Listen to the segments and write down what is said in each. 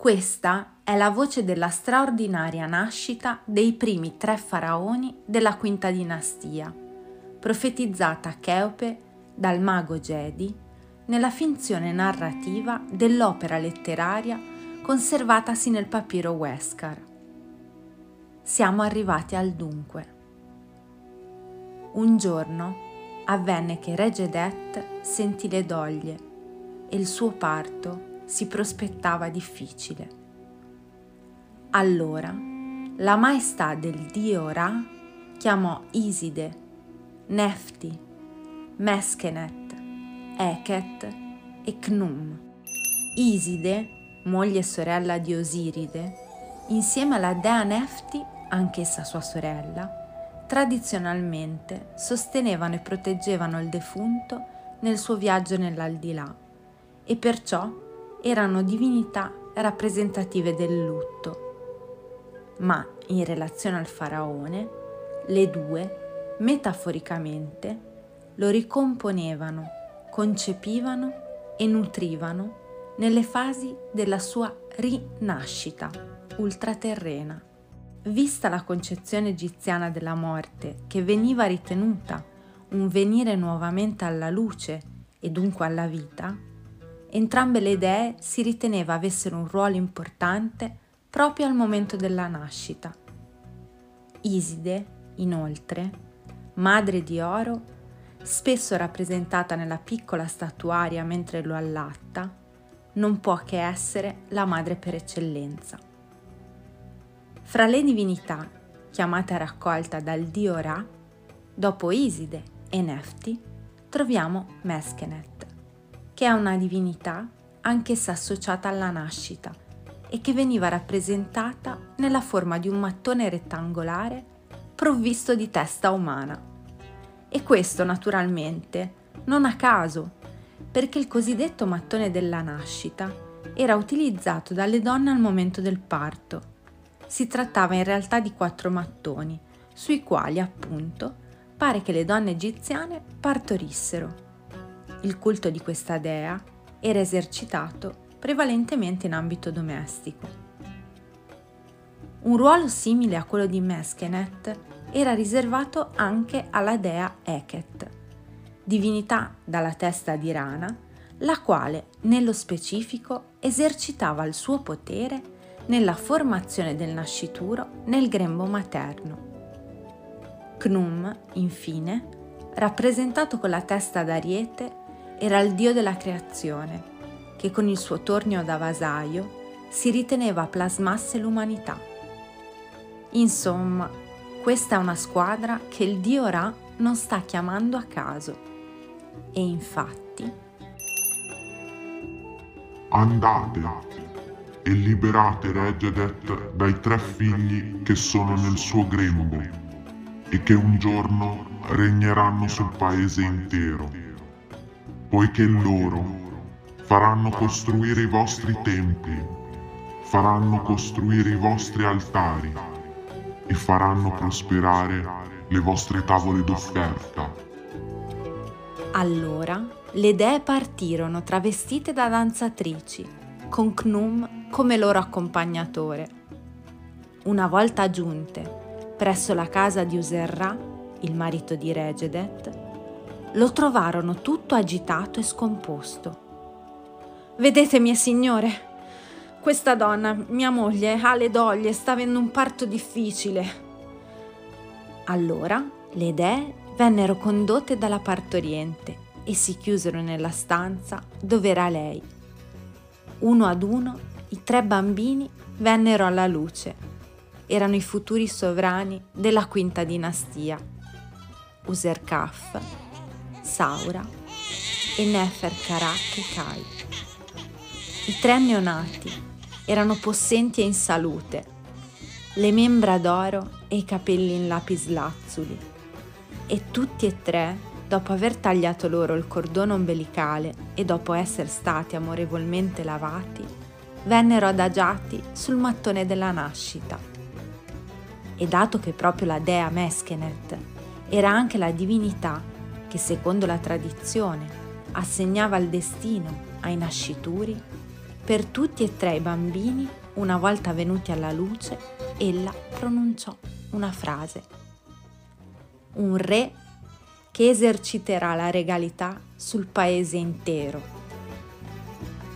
Questa è la voce della straordinaria nascita dei primi tre faraoni della quinta dinastia, profetizzata a Cheope dal mago Gedi nella finzione narrativa dell'opera letteraria conservatasi nel papiro Wescar. Siamo arrivati al dunque. Un giorno avvenne che Re Gedet sentì le doglie e il suo parto si prospettava difficile. Allora la maestà del dio Ra chiamò Iside, Nefti, Meskenet, Eket e Knum. Iside, moglie e sorella di Osiride, insieme alla dea Nefti, anch'essa sua sorella, tradizionalmente sostenevano e proteggevano il defunto nel suo viaggio nell'aldilà e perciò erano divinità rappresentative del lutto, ma in relazione al faraone, le due, metaforicamente, lo ricomponevano, concepivano e nutrivano nelle fasi della sua rinascita ultraterrena. Vista la concezione egiziana della morte, che veniva ritenuta un venire nuovamente alla luce e dunque alla vita, Entrambe le idee si riteneva avessero un ruolo importante proprio al momento della nascita. Iside, inoltre, madre di oro, spesso rappresentata nella piccola statuaria mentre lo allatta, non può che essere la madre per eccellenza. Fra le divinità chiamate a raccolta dal dio Ra, dopo Iside e Nefti, troviamo Meskenet che è una divinità anch'essa associata alla nascita e che veniva rappresentata nella forma di un mattone rettangolare provvisto di testa umana. E questo naturalmente non a caso, perché il cosiddetto mattone della nascita era utilizzato dalle donne al momento del parto. Si trattava in realtà di quattro mattoni, sui quali appunto pare che le donne egiziane partorissero il culto di questa dea era esercitato prevalentemente in ambito domestico. Un ruolo simile a quello di Meskenet era riservato anche alla dea Eket, divinità dalla testa di rana, la quale nello specifico esercitava il suo potere nella formazione del nascituro nel grembo materno. Knum, infine, rappresentato con la testa d'ariete, era il dio della creazione, che con il suo tornio da vasaio si riteneva plasmasse l'umanità. Insomma, questa è una squadra che il dio Ra non sta chiamando a caso. E infatti... Andate e liberate Regedet dai tre figli che sono nel suo grembo e che un giorno regneranno sul paese intero poiché loro faranno costruire i vostri templi, faranno costruire i vostri altari e faranno prosperare le vostre tavole d'offerta. Allora le dee partirono travestite da danzatrici, con Knum come loro accompagnatore. Una volta giunte presso la casa di Userra, il marito di Regedet, lo trovarono tutto agitato e scomposto. Vedete, mie signore, questa donna, mia moglie, ha le doglie, sta avendo un parto difficile. Allora le dee vennero condotte dalla partoriente e si chiusero nella stanza dove era lei. Uno ad uno i tre bambini vennero alla luce. Erano i futuri sovrani della quinta dinastia. Userkaf, Saura e Nefer Karak e Kai. I tre neonati erano possenti e in salute, le membra d'oro e i capelli in lapislazzuli, e tutti e tre, dopo aver tagliato loro il cordone ombelicale e dopo essere stati amorevolmente lavati, vennero adagiati sul mattone della nascita. E dato che proprio la dea Meskenet era anche la divinità che secondo la tradizione assegnava il destino ai nascituri, Per tutti e tre i bambini, una volta venuti alla luce, ella pronunciò una frase. Un re che eserciterà la regalità sul paese intero,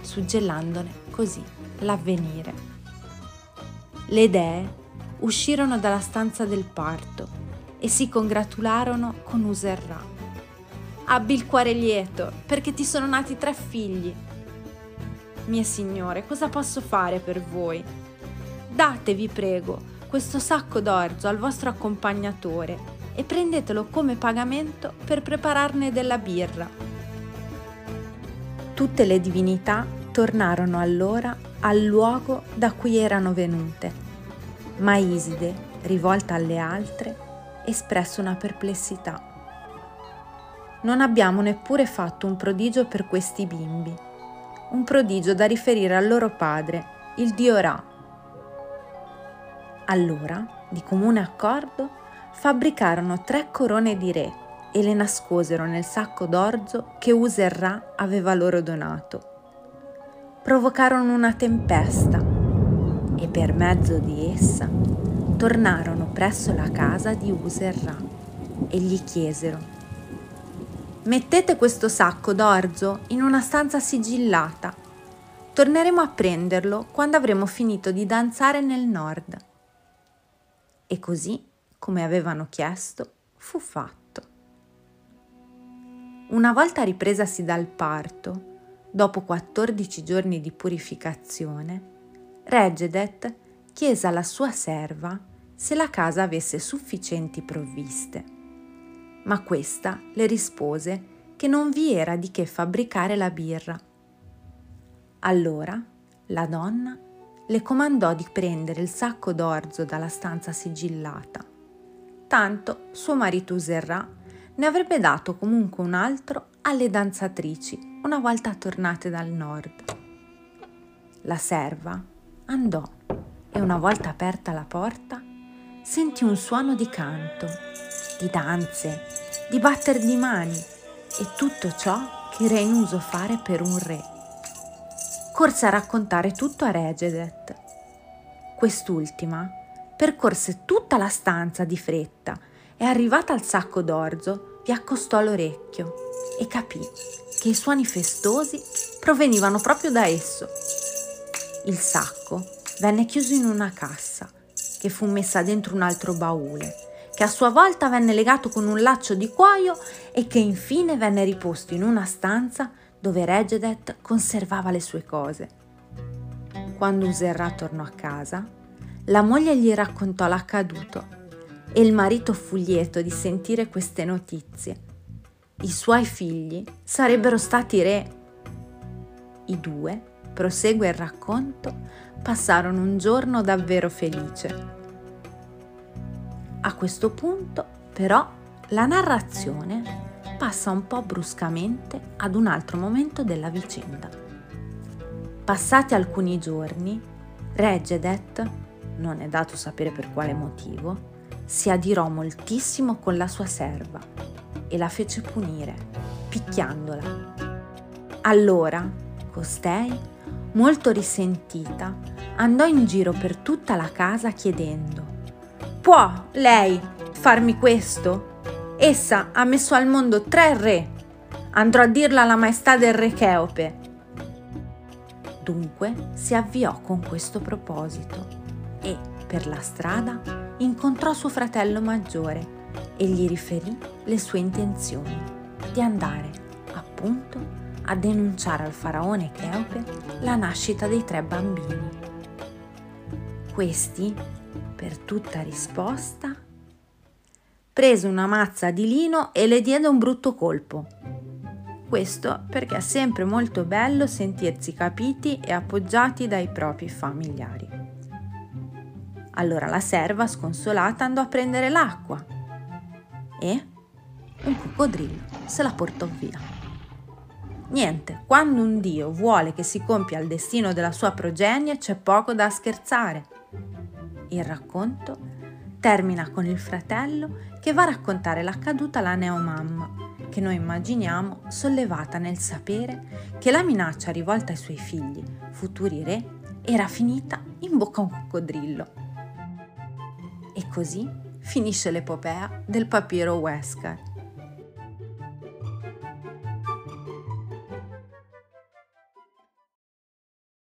suggellandone così l'avvenire. Le dee uscirono dalla stanza del parto e si congratularono con Userra. Abbi il cuore lieto, perché ti sono nati tre figli. Mie signore, cosa posso fare per voi? Date, vi prego, questo sacco d'orzo al vostro accompagnatore e prendetelo come pagamento per prepararne della birra. Tutte le divinità tornarono allora al luogo da cui erano venute, ma Iside, rivolta alle altre, espresse una perplessità. Non abbiamo neppure fatto un prodigio per questi bimbi, un prodigio da riferire al loro padre, il dio Ra. Allora, di comune accordo, fabbricarono tre corone di re e le nascosero nel sacco d'orzo che Userra aveva loro donato. Provocarono una tempesta e per mezzo di essa tornarono presso la casa di Userra e gli chiesero Mettete questo sacco d'orzo in una stanza sigillata. Torneremo a prenderlo quando avremo finito di danzare nel nord. E così come avevano chiesto, fu fatto. Una volta ripresasi dal parto, dopo 14 giorni di purificazione, Regedet chiese alla sua serva se la casa avesse sufficienti provviste. Ma questa le rispose che non vi era di che fabbricare la birra. Allora la donna le comandò di prendere il sacco d'orzo dalla stanza sigillata tanto suo marito userrà ne avrebbe dato comunque un altro alle danzatrici una volta tornate dal nord. La serva andò e una volta aperta la porta sentì un suono di canto, di danze, di batter di mani e tutto ciò che era in uso fare per un re. Corse a raccontare tutto a Regedet. Quest'ultima percorse tutta la stanza di fretta e arrivata al sacco d'orzo vi accostò l'orecchio e capì che i suoni festosi provenivano proprio da esso. Il sacco venne chiuso in una cassa che fu messa dentro un altro baule, che a sua volta venne legato con un laccio di cuoio e che infine venne riposto in una stanza dove Regedet conservava le sue cose. Quando Userra tornò a casa, la moglie gli raccontò l'accaduto e il marito fu lieto di sentire queste notizie. I suoi figli sarebbero stati re. I due, prosegue il racconto, passarono un giorno davvero felice. A questo punto, però, la narrazione passa un po' bruscamente ad un altro momento della vicenda. Passati alcuni giorni, Regedet non è dato sapere per quale motivo, si adirò moltissimo con la sua serva e la fece punire, picchiandola. Allora, costei, molto risentita, andò in giro per tutta la casa chiedendo Può lei farmi questo? Essa ha messo al mondo tre re. Andrò a dirla alla maestà del re Cheope. Dunque si avviò con questo proposito e, per la strada, incontrò suo fratello maggiore e gli riferì le sue intenzioni di andare, appunto, a denunciare al faraone Cheope la nascita dei tre bambini. Questi, per tutta risposta, prese una mazza di lino e le diede un brutto colpo. Questo perché è sempre molto bello sentirsi capiti e appoggiati dai propri familiari. Allora la serva, sconsolata, andò a prendere l'acqua e un coccodrillo se la portò via. Niente, quando un dio vuole che si compia il destino della sua progenie c'è poco da scherzare. Il racconto termina con il fratello che va a raccontare l'accaduta alla neomamma che noi immaginiamo sollevata nel sapere che la minaccia rivolta ai suoi figli, futuri re, era finita in bocca a un coccodrillo. E così finisce l'epopea del papiro Wescar